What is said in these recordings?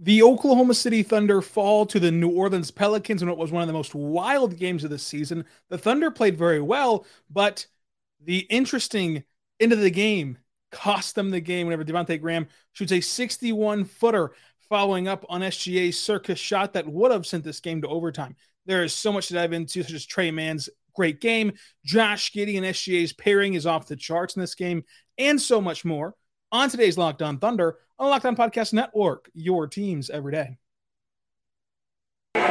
The Oklahoma City Thunder fall to the New Orleans Pelicans in what was one of the most wild games of the season. The Thunder played very well, but the interesting end of the game cost them the game whenever Devonte Graham shoots a 61 footer following up on SGA's circus shot that would have sent this game to overtime. There is so much to dive into, such as Tre Mann's great game, Josh Giddey and SGA's pairing is off the charts in this game, and so much more on today's Locked On Thunder on the Locked On Podcast Network, your teams every day. You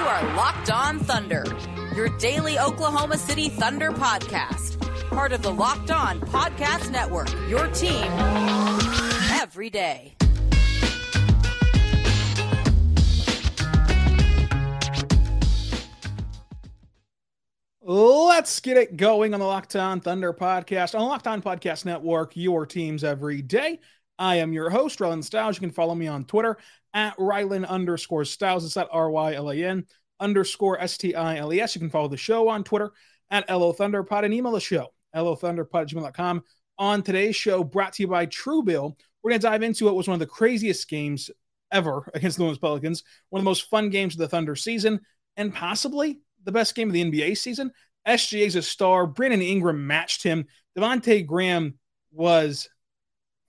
are Locked On Thunder, your daily Oklahoma City Thunder podcast, part of the Locked On Podcast Network, your team every day. Let's get it going on the Locked On Thunder podcast on the Locked On Podcast Network, your teams every day. I am your host, Rylan Stiles. You can follow me on Twitter at Rylan underscore Stiles. It's at R Y L A N underscore S T I L E S. You can follow the show on Twitter at LO Thunderpod and email the show, LOThunderpod at gmail.com. On today's show, brought to you by Truebill, we're going to dive into what was one of the craziest games ever against the Louisville Pelicans, one of the most fun games of the Thunder season, and possibly the best game of the NBA season. SGA's a star. Brandon Ingram matched him. Devonte Graham was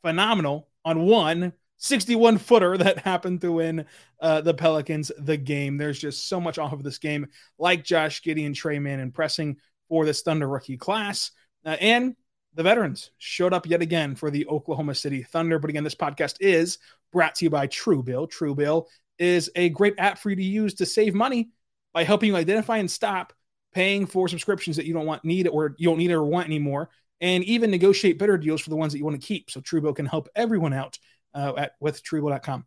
phenomenal on one 61 footer that happened to win uh, the Pelicans the game. There's just so much off of this game, like Josh Giddey and Tre Mann impressing for this Thunder rookie class. Uh, and the veterans showed up yet again for the Oklahoma City Thunder. But again, this podcast is brought to you by Truebill. Truebill is a great app for you to use to save money by helping you identify and stop paying for subscriptions that you don't want need or you don't need or want anymore, and even negotiate better deals for the ones that you want to keep. So Truebill can help everyone out uh, at with Truebill.com.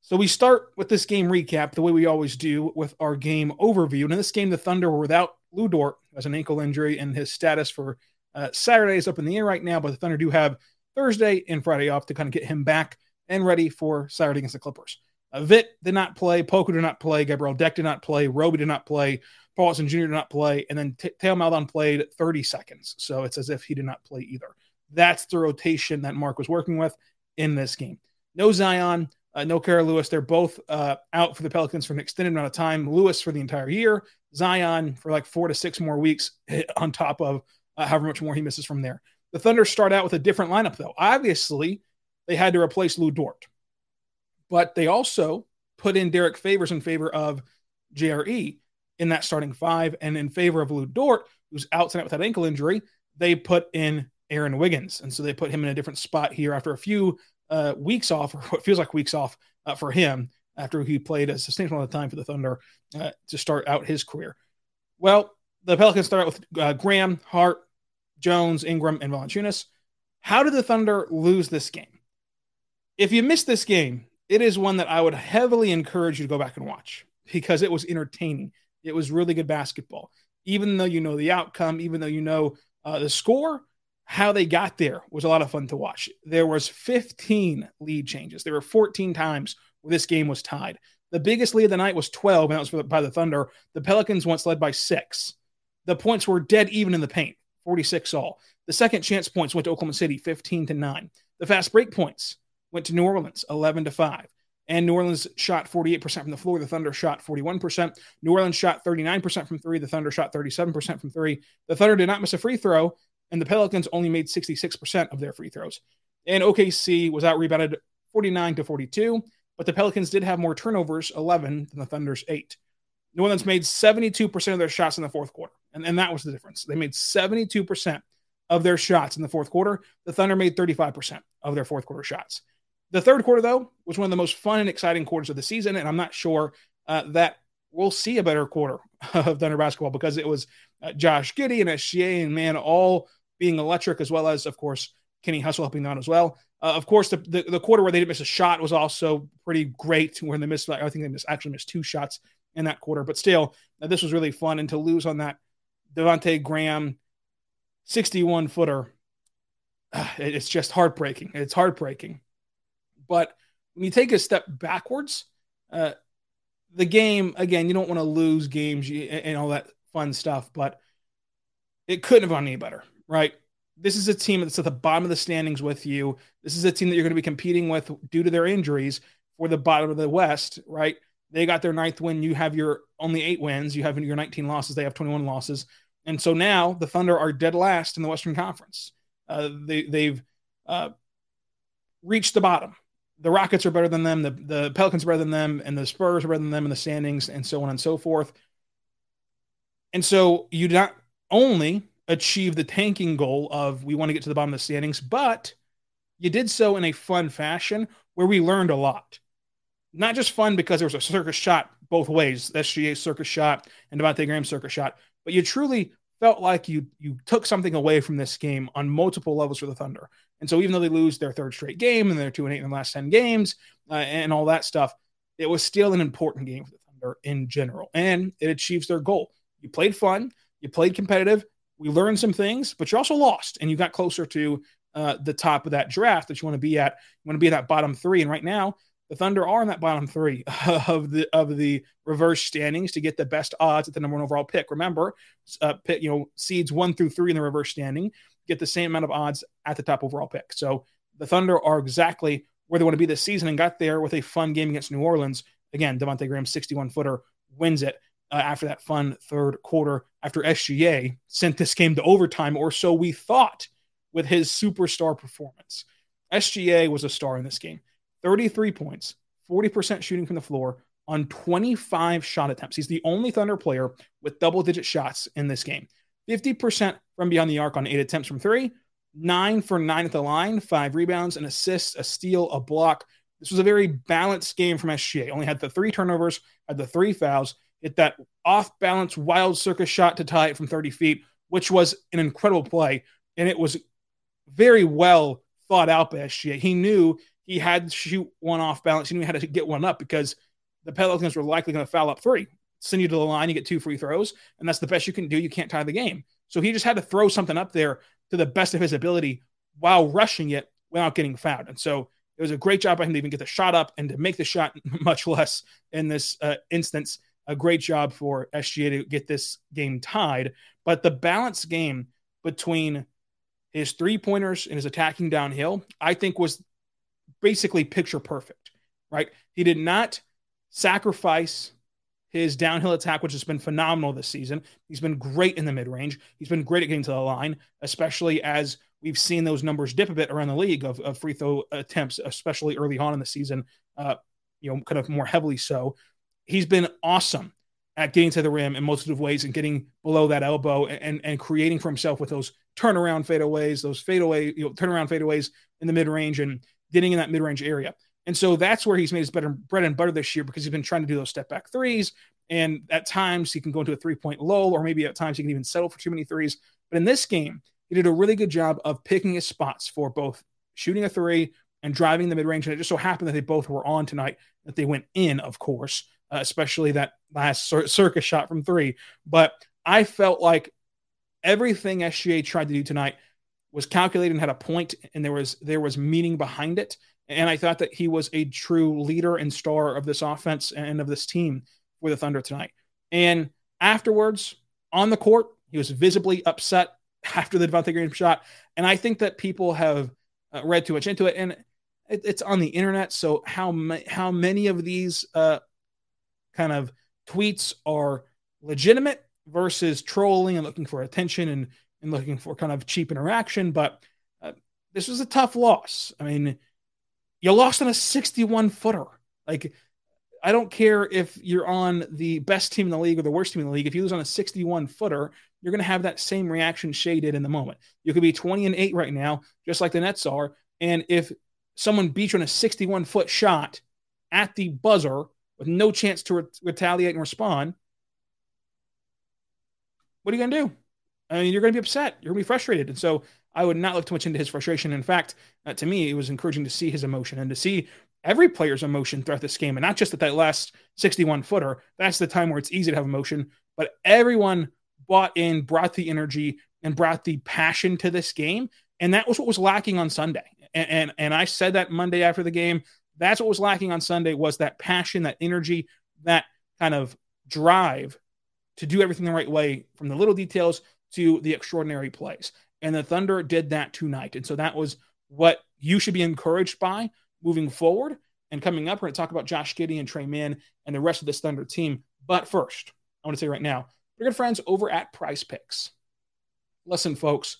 So we start with this game recap the way we always do with our game overview. And in this game, the Thunder were without Lu Dort as an ankle injury, and his status for uh, Saturday is up in the air right now. But the Thunder do have Thursday and Friday off to kind of get him back and ready for Saturday against the Clippers. Vit did not play. Poku did not play. Gabriel Deck did not play. Roby did not play. Paulson Jr. did not play. And then T- Theo Maledon played 30 seconds. So it's as if he did not play either. That's the rotation that Mark was working with in this game. No Zion, uh, no Kira Lewis. They're both uh, out for the Pelicans for an extended amount of time. Lewis for the entire year. Zion for like four to six more weeks on top of uh, however much more he misses from there. The Thunder start out with a different lineup, though. Obviously, they had to replace Lu Dort but they also put in Derrick Favors in favor of JRE in that starting five, and in favor of Lu Dort, who's out tonight with that ankle injury, they put in Aaron Wiggins, and so they put him in a different spot here after a few uh, weeks off, or what feels like weeks off uh, for him after he played a substantial amount of time for the Thunder uh, to start out his career. Well, the Pelicans start out with uh, Graham, Hart, Jones, Ingram, and Valanciunas. How did the Thunder lose this game? If you missed this game, it is one that I would heavily encourage you to go back and watch because it was entertaining. It was really good basketball. Even though you know the outcome, even though you know uh, the score, how they got there was a lot of fun to watch. There was 15 lead changes. There were 14 times where this game was tied. The biggest lead of the night was 12, and that was by the Thunder. The Pelicans once led by six. The points were dead even in the paint, 46 all. The second chance points went to Oklahoma City, 15 to 9. The fast break points went to New Orleans 11 to 5. And New Orleans shot 48% from the floor. The Thunder shot 41%. New Orleans shot 39% from three. The Thunder shot 37% from three. The Thunder did not miss a free throw, and the Pelicans only made 66% of their free throws. And OKC was out rebounded 49 to 42, but the Pelicans did have more turnovers, 11, than the Thunder's eight. New Orleans made 72% of their shots in the fourth quarter, and, and that was the difference. They made 72% of their shots in the fourth quarter. The Thunder made 35% of their fourth quarter shots. The third quarter, though, was one of the most fun and exciting quarters of the season, and I'm not sure uh, that we'll see a better quarter of Thunder basketball because it was uh, Josh Giddey and SGA and Mann all being electric, as well as, of course, Kenny Hustle helping out as well. Uh, of course, the, the, the quarter where they didn't miss a shot was also pretty great. When they missed, I think they missed actually missed two shots in that quarter, but still, uh, this was really fun. And to lose on that Devonte Graham 61 footer, it's just heartbreaking. It's heartbreaking. But when you take a step backwards, uh, the game again, you don't want to lose games and all that fun stuff, but it couldn't have gone any better, right? this is a team that's at the bottom of the standings with you. This is a team that you're going to be competing with due to their injuries for the bottom of the West, right? They got their ninth win. You have your only eight wins. You have your 19 losses. They have 21 losses. And so now the Thunder are dead last in the Western Conference. Uh, they, they've uh, reached the bottom. The Rockets are better than them. The, the Pelicans are better than them. And the Spurs are better than them in the standings, and so on and so forth. And so you not only achieve the tanking goal of we want to get to the bottom of the standings, but you did so in a fun fashion where we learned a lot. Not just fun because there was a circus shot both ways, SGA circus shot and Devonte Graham circus shot, but you truly felt like you you took something away from this game on multiple levels for the Thunder. And so even though they lose their third straight game and they're two and eight in the last ten games uh, and all that stuff, it was still an important game for the Thunder in general, and it achieves their goal. You played fun, you played competitive, we learned some things, but you also lost and you got closer to uh, the top of that draft that you want to be at. You want to be at that bottom three, and right now the Thunder are in that bottom three of the of the reverse standings to get the best odds at the number one overall pick. Remember, uh, pick, you know seeds one through three in the reverse standing get the same amount of odds at the top overall pick. So the Thunder are exactly where they want to be this season and got there with a fun game against New Orleans. Again, Devonte Graham, 61 footer, wins it uh, after that fun third quarter after SGA sent this game to overtime, or so we thought with his superstar performance. SGA was a star in this game 33 points, 40% shooting from the floor on 25 shot attempts. He's the only Thunder player with double digit shots in this game. 50% from beyond the arc on eight attempts from three, nine for nine at the line, five rebounds, an assist, a steal, a block. This was a very balanced game from SGA. Only had the three turnovers, had the three fouls, hit that off balance wild circus shot to tie it from 30 feet, which was an incredible play. And it was very well thought out by SGA. He knew he had to shoot one off balance. He knew he had to get one up because the Pelicans were likely going to foul up three. Send you to the line, you get two free throws, and that's the best you can do. You can't tie the game. So he just had to throw something up there to the best of his ability while rushing it without getting fouled. And so it was a great job by him to even get the shot up and to make the shot much less in this uh, instance a great job for SGA to get this game tied. But the balance game between his three pointers and his attacking downhill, I think was basically picture perfect, right? He did not sacrifice his downhill attack, which has been phenomenal this season. He's been great in the mid range. He's been great at getting to the line, especially as we've seen those numbers dip a bit around the league of, of free throw attempts, especially early on in the season, uh, you know, kind of more heavily so he's been awesome at getting to the rim in multiple ways and getting below that elbow and, and creating for himself with those turnaround fadeaways, those fadeaway, you know, turnaround fadeaways in the mid range and getting in that mid range area. And so that's where he's made his better bread and butter this year because he's been trying to do those step back threes. And at times he can go into a three point lull, or maybe at times he can even settle for too many threes. But in this game, he did a really good job of picking his spots for both shooting a three and driving the mid range. And it just so happened that they both were on tonight, that they went in, of course uh, especially that last cir- circus shot from three. But I felt like everything SGA tried to do tonight was calculated and had a point, and there was there was meaning behind it. And I thought that he was a true leader and star of this offense and of this team for the Thunder tonight. And afterwards, on the court, he was visibly upset after the Devonte Graham shot. And I think that people have uh, read too much into it, and it, it's on the internet. So how ma- how many of these uh, kind of tweets are legitimate versus trolling and looking for attention and, and looking for kind of cheap interaction. But uh, this was a tough loss. I mean, you lost on a 61 footer. Like, I don't care if you're on the best team in the league or the worst team in the league. If you lose on a 61 footer, you're going to have that same reaction shaded in the moment. You could be 20 and 8 right now, just like the Nets are. And if someone beats you on a 61 foot shot at the buzzer, with no chance to re- retaliate and respond, what are you going to do? I mean, you're going to be upset. You're going to be frustrated. And so I would not look too much into his frustration. In fact, uh, to me, it was encouraging to see his emotion and to see every player's emotion throughout this game, and not just at that last 61 footer. That's the time where it's easy to have emotion, but everyone bought in, brought the energy, and brought the passion to this game. And that was what was lacking on Sunday. And, and, and I said that Monday after the game. That's what was lacking on Sunday was that passion, that energy, that kind of drive to do everything the right way from the little details to the extraordinary plays. And the Thunder did that tonight. And so that was what you should be encouraged by moving forward. And coming up, we're going to talk about Josh Giddey and Tre Mann and the rest of this Thunder team. But first, I want to say right now, we're good friends over at Prize Picks. Listen, folks,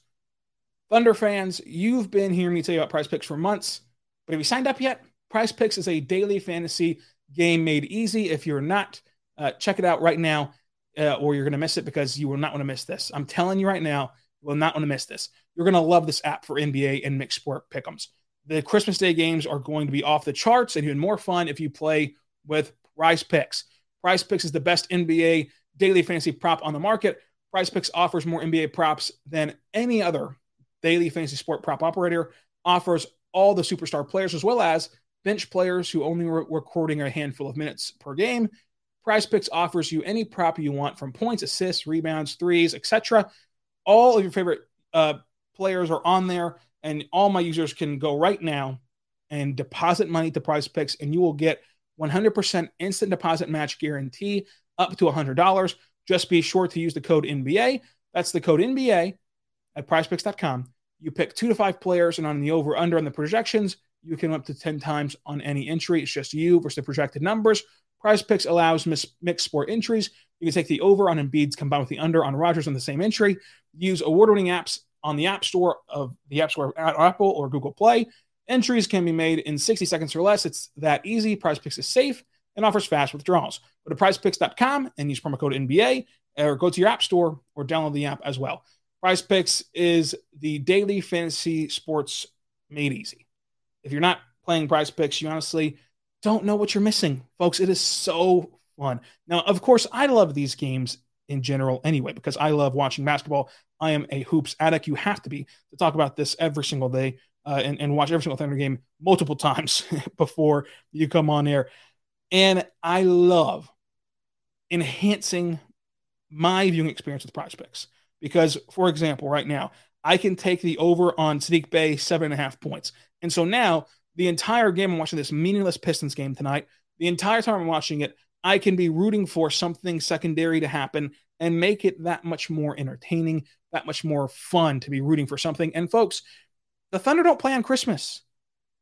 Thunder fans, you've been hearing me tell you about Prize Picks for months, but have you signed up yet? Prize Picks is a daily fantasy game made easy. If you're not, uh, check it out right now, uh, or you're going to miss it because you will not want to miss this. I'm telling you right now, will not want to miss this. You're going to love this app for NBA and mixed sport pick'ems. The Christmas Day games are going to be off the charts and even more fun if you play with Prize Picks. Prize Picks is the best NBA daily fantasy prop on the market. Prize Picks offers more NBA props than any other daily fantasy sport prop operator. Offers all the superstar players as well as bench players who only were recording a handful of minutes per game. Prize Picks offers you any prop you want from points, assists, rebounds, threes, etc. All of your favorite uh, players are on there, and all my users can go right now and deposit money to Prize Picks, and you will get 100% instant deposit match guarantee up to $100. Just be sure to use the code NBA. That's the code NBA at prizepicks.com. You pick two to five players, and on the over under on the projections, you can up to 10 times on any entry. It's just you versus the projected numbers. Prize Picks allows mixed sport entries. You can take the over on Embiid's combined with the under on Rogers on the same entry. Use award-winning apps on the App Store of the App Store at Apple or Google Play. Entries can be made in 60 seconds or less. It's that easy. Prize Picks is safe and offers fast withdrawals. Go to prizepicks.com and use promo code NBA or go to your app store or download the app as well. Prize Picks is the daily fantasy sports made easy. If you're not playing Prize Picks, you honestly don't know what you're missing, folks. It is so fun. Now, of course, I love these games in general anyway because I love watching basketball. I am a hoops addict. You have to be to talk about this every single day uh, and, and watch every single Thunder game multiple times before you come on air. And I love enhancing my viewing experience with Prize Picks because, for example, right now I can take the over on Saddiq Bey seven and a half points, and so now the entire game I'm watching this meaningless Pistons game tonight. The entire time I'm watching it, I can be rooting for something secondary to happen and make it that much more entertaining, that much more fun to be rooting for something. And folks, the Thunder don't play on Christmas.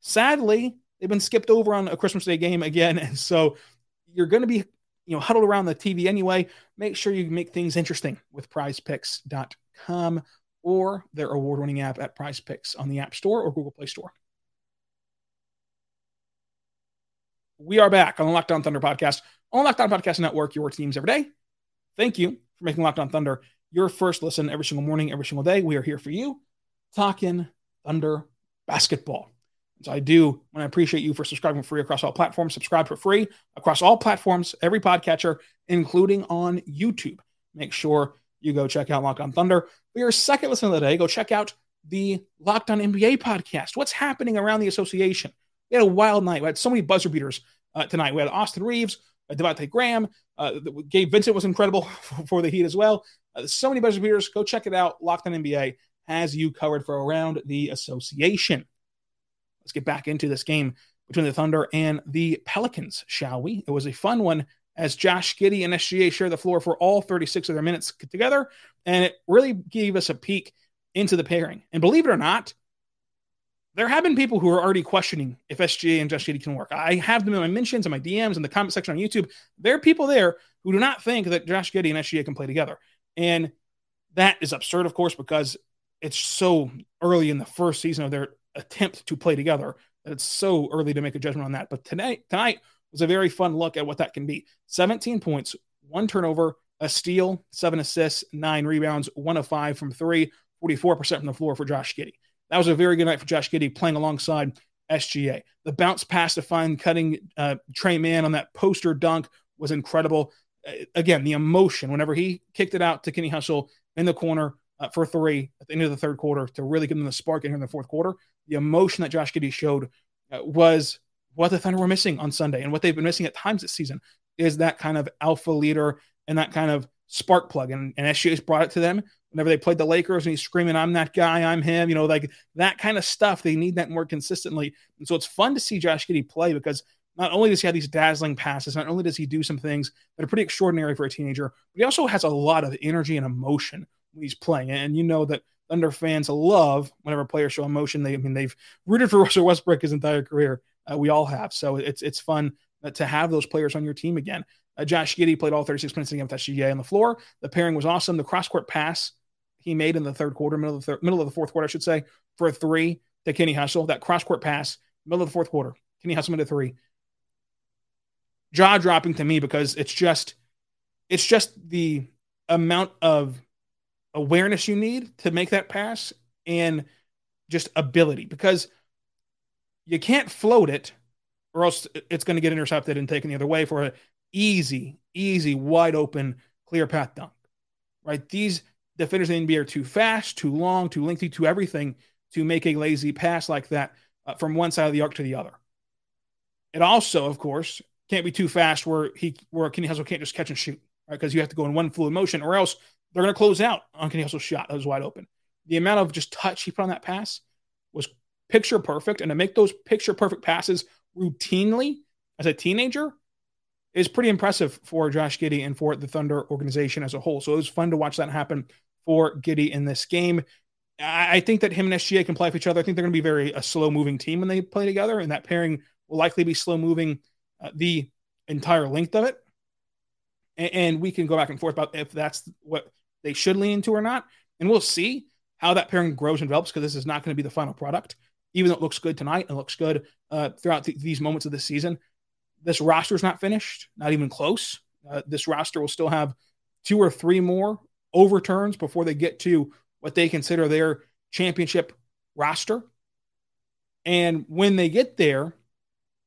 Sadly, they've been skipped over on a Christmas Day game again, and so you're going to be you know huddled around the TV anyway. Make sure you make things interesting with PrizePicks.com or their award-winning app at PrizePicks on the App Store or Google Play Store. We are back on the Locked On Thunder podcast on Locked On Podcast Network, your teams every day. Thank you for making Locked On Thunder your first listen every single morning, every single day. We are here for you, talking Thunder basketball. So I do want to appreciate you for subscribing for free across all platforms. Subscribe for free across all platforms, every podcatcher, including on YouTube. Make sure you go check out Locked On Thunder. For your second listen of the day, go check out the Locked On NBA podcast. What's happening around the association? We had a wild night. We had so many buzzer beaters uh, tonight. We had Austin Reaves, uh, Devonte Graham, uh, Gabe Vincent was incredible for the Heat as well. Uh, so many buzzer beaters. Go check it out. Locked On NBA has you covered for around the association. Let's get back into this game between the Thunder and the Pelicans, shall we? It was a fun one as Josh Giddey and SGA share the floor for all 36 of their minutes together. And it really gave us a peek into the pairing. And believe it or not, there have been people who are already questioning if SGA and Josh Giddey can work. I have them in my mentions and my DMs in the comment section on YouTube. There are people there who do not think that Josh Giddey and SGA can play together. And that is absurd, of course, because it's so early in the first season of their attempt to play together that it's so early to make a judgment on that. But tonight, tonight was a very fun look at what that can be. 17 points, one turnover, a steal, seven assists, nine rebounds, one of five from three, 44% from the floor for Josh Giddey. That was a very good night for Josh Giddey playing alongside SGA. The bounce pass to find cutting uh, Tre Mann on that poster dunk was incredible. Uh, again, the emotion whenever he kicked it out to Kenny Hustle in the corner, uh, for three at the end of the third quarter to really give them the spark in here in the fourth quarter. The emotion that Josh Giddey showed uh, was what the Thunder were missing on Sunday and what they've been missing at times this season is that kind of alpha leader and that kind of spark plug. And, and SGA's brought it to them whenever they played the Lakers and he's screaming, I'm that guy, I'm him, you know, like that kind of stuff. They need that more consistently. And so it's fun to see Josh Giddey play because not only does he have these dazzling passes, not only does he do some things that are pretty extraordinary for a teenager, but he also has a lot of energy and emotion when he's playing. And you know that Thunder fans love whenever players show emotion. They, I mean, they've rooted for Russell Westbrook his entire career. Uh, we all have. So it's it's fun uh, to have those players on your team again. Uh, Josh Giddey played all 36 minutes again with SGA on the floor. The pairing was awesome. The cross court pass he made in the third quarter, middle of the middle of the fourth quarter, I should say, for a three to Kenny Hustle. That cross court pass, middle of the fourth quarter, Kenny Hustle made a three. Jaw dropping to me because it's just it's just the amount of awareness you need to make that pass and just ability because you can't float it or else it's going to get intercepted and taken the other way for an easy, easy, wide open, clear path dunk. Right? These defenders in the NBA are too fast, too long, too lengthy, too everything to make a lazy pass like that uh, from one side of the arc to the other. It also, of course, can't be too fast where he where Kenny Hustle can't just catch and shoot, right? Because you have to go in one fluid motion, or else they're going to close out on Kenny Hustle's shot that was wide open. The amount of just touch he put on that pass was picture perfect, and to make those picture perfect passes routinely as a teenager is pretty impressive for Josh Giddey and for the Thunder organization as a whole. So it was fun to watch that happen for Giddey in this game. I think that him and SGA can play with each other. I think they're going to be very a slow moving team when they play together, and that pairing will likely be slow moving uh, the entire length of it. And, and, we can go back and forth about if that's what they should lean into or not. And we'll see how that pairing grows and develops because this is not going to be the final product. Even though it looks good tonight and looks good uh, throughout th- these moments of the season, this roster is not finished, not even close. Uh, this roster will still have two or three more overturns before they get to what they consider their championship roster. And when they get there,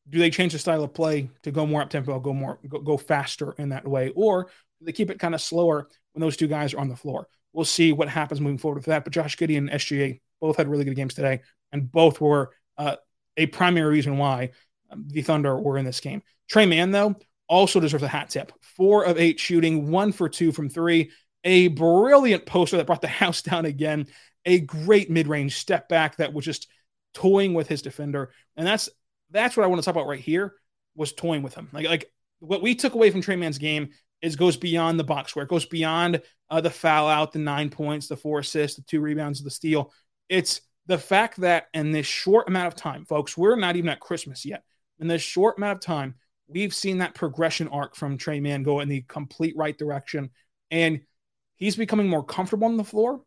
do they change the style of play to go more up tempo, go more go, go faster in that way, or do they keep it kind of slower when those two guys are on the floor? We'll see what happens moving forward with that. But Josh Giddey and SGA both had really good games today, and both were uh, a primary reason why the Thunder were in this game. Tre Mann, though, also deserves a hat tip. Four of eight shooting, one for two from three a brilliant poster that brought the house down again, a great mid-range step back that was just toying with his defender. And that's that's what I want to talk about right here was toying with him. Like like what we took away from Tre Mann's game is goes beyond the box where It goes beyond uh, the foul out, the nine points, the four assists, the two rebounds, the steal. It's the fact that in this short amount of time, folks, we're not even at Christmas yet. In this short amount of time, we've seen that progression arc from Tre Mann go in the complete right direction. And he's becoming more comfortable on the floor.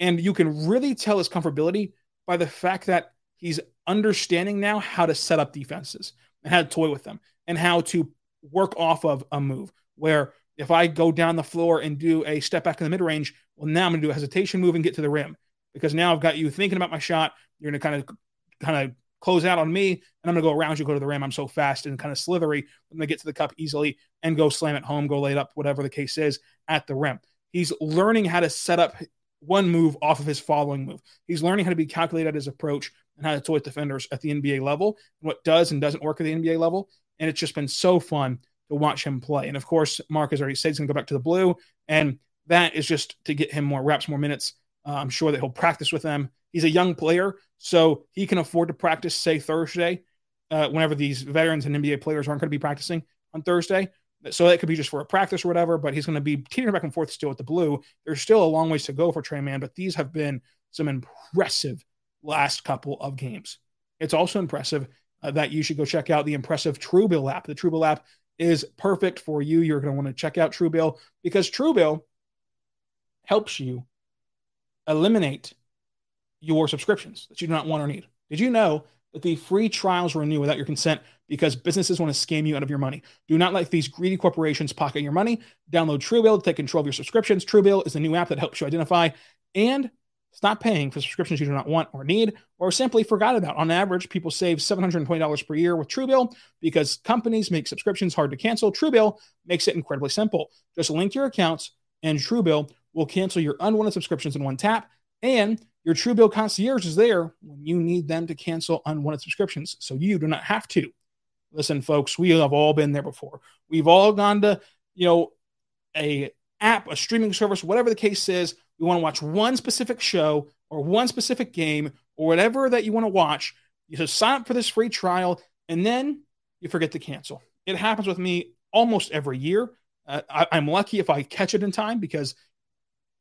And you can really tell his comfortability by the fact that he's understanding now how to set up defenses and how to toy with them and how to work off of a move. Where if I go down the floor and do a step back in the mid range, well, now I'm going to do a hesitation move and get to the rim because now I've got you thinking about my shot. You're going to kind of kind of close out on me, and I'm going to go around you, go to the rim. I'm so fast and kind of slithery. I'm going to get to the cup easily and go slam it home, go lay it up, whatever the case is at the rim. He's learning how to set up one move off of his following move. He's learning how to be calculated at his approach and how to toy with defenders at the NBA level, what does and doesn't work at the NBA level. And it's just been so fun to watch him play. And of course, Mark has already said he's going to go back to the blue, and that is just to get him more reps, more minutes. Uh, I'm sure that he'll practice with them. He's a young player, so he can afford to practice, say Thursday, uh, whenever these veterans and NBA players aren't going to be practicing on Thursday. So that could be just for a practice or whatever, but he's going to be teetering back and forth still with the blue. There's still a long ways to go for Tre Mann, but these have been some impressive last couple of games. It's also impressive uh, that you should go check out the impressive Truebill app. The Truebill app is perfect for you. You're going to want to check out Truebill because Truebill helps you eliminate your subscriptions that you do not want or need. Did you know that the free trials renew without your consent because businesses want to scam you out of your money. Do not let these greedy corporations pocket your money. Download Truebill to take control of your subscriptions. Truebill is the new app that helps you identify and stop paying for subscriptions you do not want or need or simply forgot about. On average, people save $720 per year with Truebill because companies make subscriptions hard to cancel. Truebill makes it incredibly simple. Just link your accounts and Truebill will cancel your unwanted subscriptions in one tap and your Truebill concierge is there when you need them to cancel unwanted subscriptions, so you do not have to. Listen, folks, we have all been there before. We've all gone to, you know, a app, a streaming service, whatever the case is. We want to watch one specific show or one specific game or whatever that you want to watch. You just sign up for this free trial and then you forget to cancel. It happens with me almost every year. Uh, I, I'm lucky if I catch it in time because,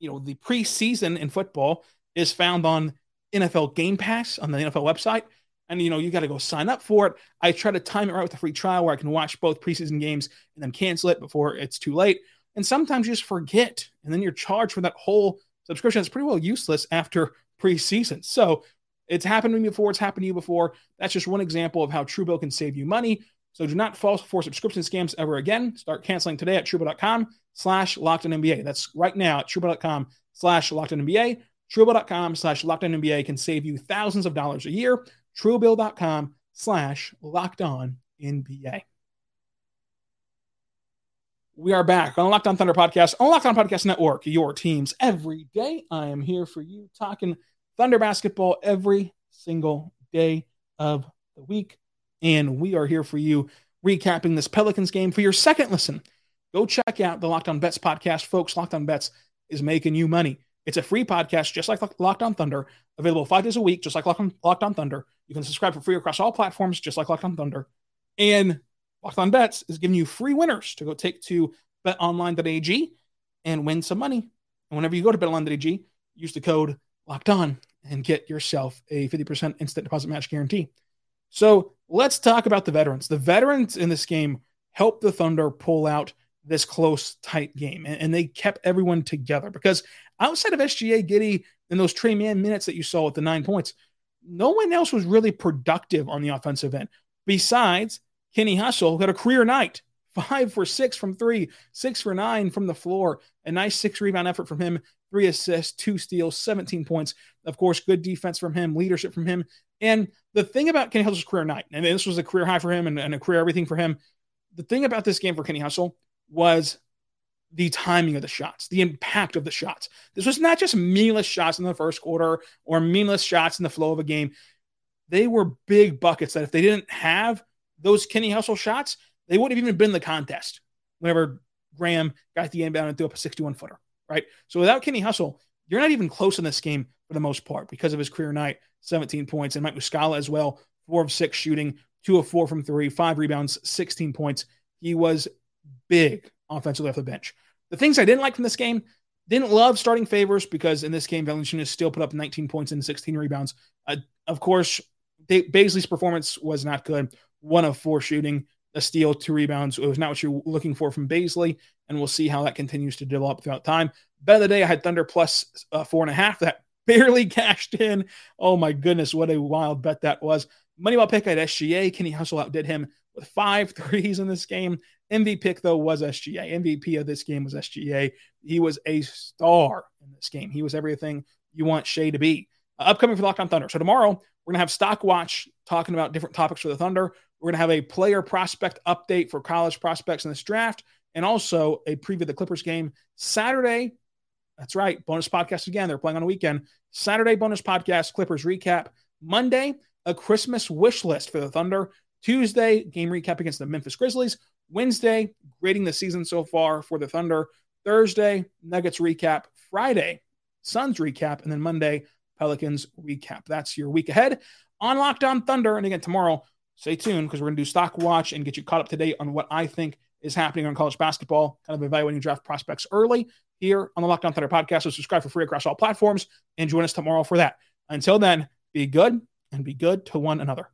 you know, the preseason in football is found on NFL Game Pass on the NFL website. And you know, you got to go sign up for it. I try to time it right with a free trial where I can watch both preseason games and then cancel it before it's too late. And sometimes you just forget, and then you're charged for that whole subscription. It's pretty well useless after preseason. So it's happened to me before. It's happened to you before. That's just one example of how Truebill can save you money. So do not fall for subscription scams ever again. Start canceling today at truebill.com slash locked NBA. That's right now at truebill.com slash locked NBA. Truebill.com slash locked NBA can save you thousands of dollars a year. Truebill.com slash locked on NBA. We are back on Locked On Thunder podcast on Locked On Podcast Network, your teams every day. I am here for you talking Thunder basketball every single day of the week. And we are here for you recapping this Pelicans game for your second listen. Go check out the Locked On Bets podcast, folks. Locked On Bets is making you money. It's a free podcast, just like Locked On Thunder, available five days a week, just like Locked On, Thunder. You can subscribe for free across all platforms, just like Locked On Thunder. And Locked On Bets is giving you free winners to go take to betonline.ag and win some money. And whenever you go to betonline.ag, use the code Locked On and get yourself a 50% instant deposit match guarantee. So let's talk about the veterans. The veterans in this game helped the Thunder pull out this close, tight game, and, and they kept everyone together because outside of SGA, Giddey, and those Tre Mann minutes that you saw with the nine points, no one else was really productive on the offensive end besides Kenny Hustle, who had a career night five for six from three, six for nine from the floor. A nice six rebound effort from him, three assists, two steals, 17 points. Of course, good defense from him, leadership from him. And the thing about Kenny Hustle's career night, and this was a career high for him and, and a career everything for him. The thing about this game for Kenny Hustle was the timing of the shots, the impact of the shots. This was not just meaningless shots in the first quarter or meaningless shots in the flow of a game. They were big buckets that if they didn't have those Kenny Hustle shots, they wouldn't have even been in the contest whenever Graham got the inbound and threw up a 61 footer, right? So without Kenny Hustle, you're not even close in this game for the most part because of his career night, 17 points, and Mike Muscala as well, four of six shooting, two of four from three, five rebounds, 16 points. He was big offensively off the bench. The things I didn't like from this game, didn't love starting Favors because in this game, Valanciunas still put up 19 points and 16 rebounds. Uh, of course, Bazley's performance was not good. One of four shooting, a steal, two rebounds. It was not what you're looking for from Bazley, and we'll see how that continues to develop throughout time. Bet of the day, I had Thunder plus, uh, four and a half. That barely cashed in. Oh my goodness, what a wild bet that was. Moneyball pick at SGA. Kenny Hustle outdid him with five threes in this game. MVP pick, though, was SGA. MVP of this game was SGA. He was a star in this game. He was everything you want Shai to be. Uh, upcoming for Locked On Thunder. So tomorrow, we're going to have Stock Watch talking about different topics for the Thunder. We're going to have a player prospect update for college prospects in this draft and also a preview of the Clippers game Saturday. That's right. Bonus podcast again. They're playing on a weekend. Saturday, bonus podcast, Clippers recap. Monday, a Christmas wish list for the Thunder. Tuesday, game recap against the Memphis Grizzlies. Wednesday, grading the season so far for the Thunder. Thursday, Nuggets recap. Friday, Suns recap. And then Monday, Pelicans recap. That's your week ahead on Locked On Thunder. And again, tomorrow, stay tuned because we're going to do stock watch and get you caught up to date on what I think is happening on college basketball, kind of evaluating draft prospects early here on the Locked On Thunder podcast. So subscribe for free across all platforms and join us tomorrow for that. Until then, be good and be good to one another.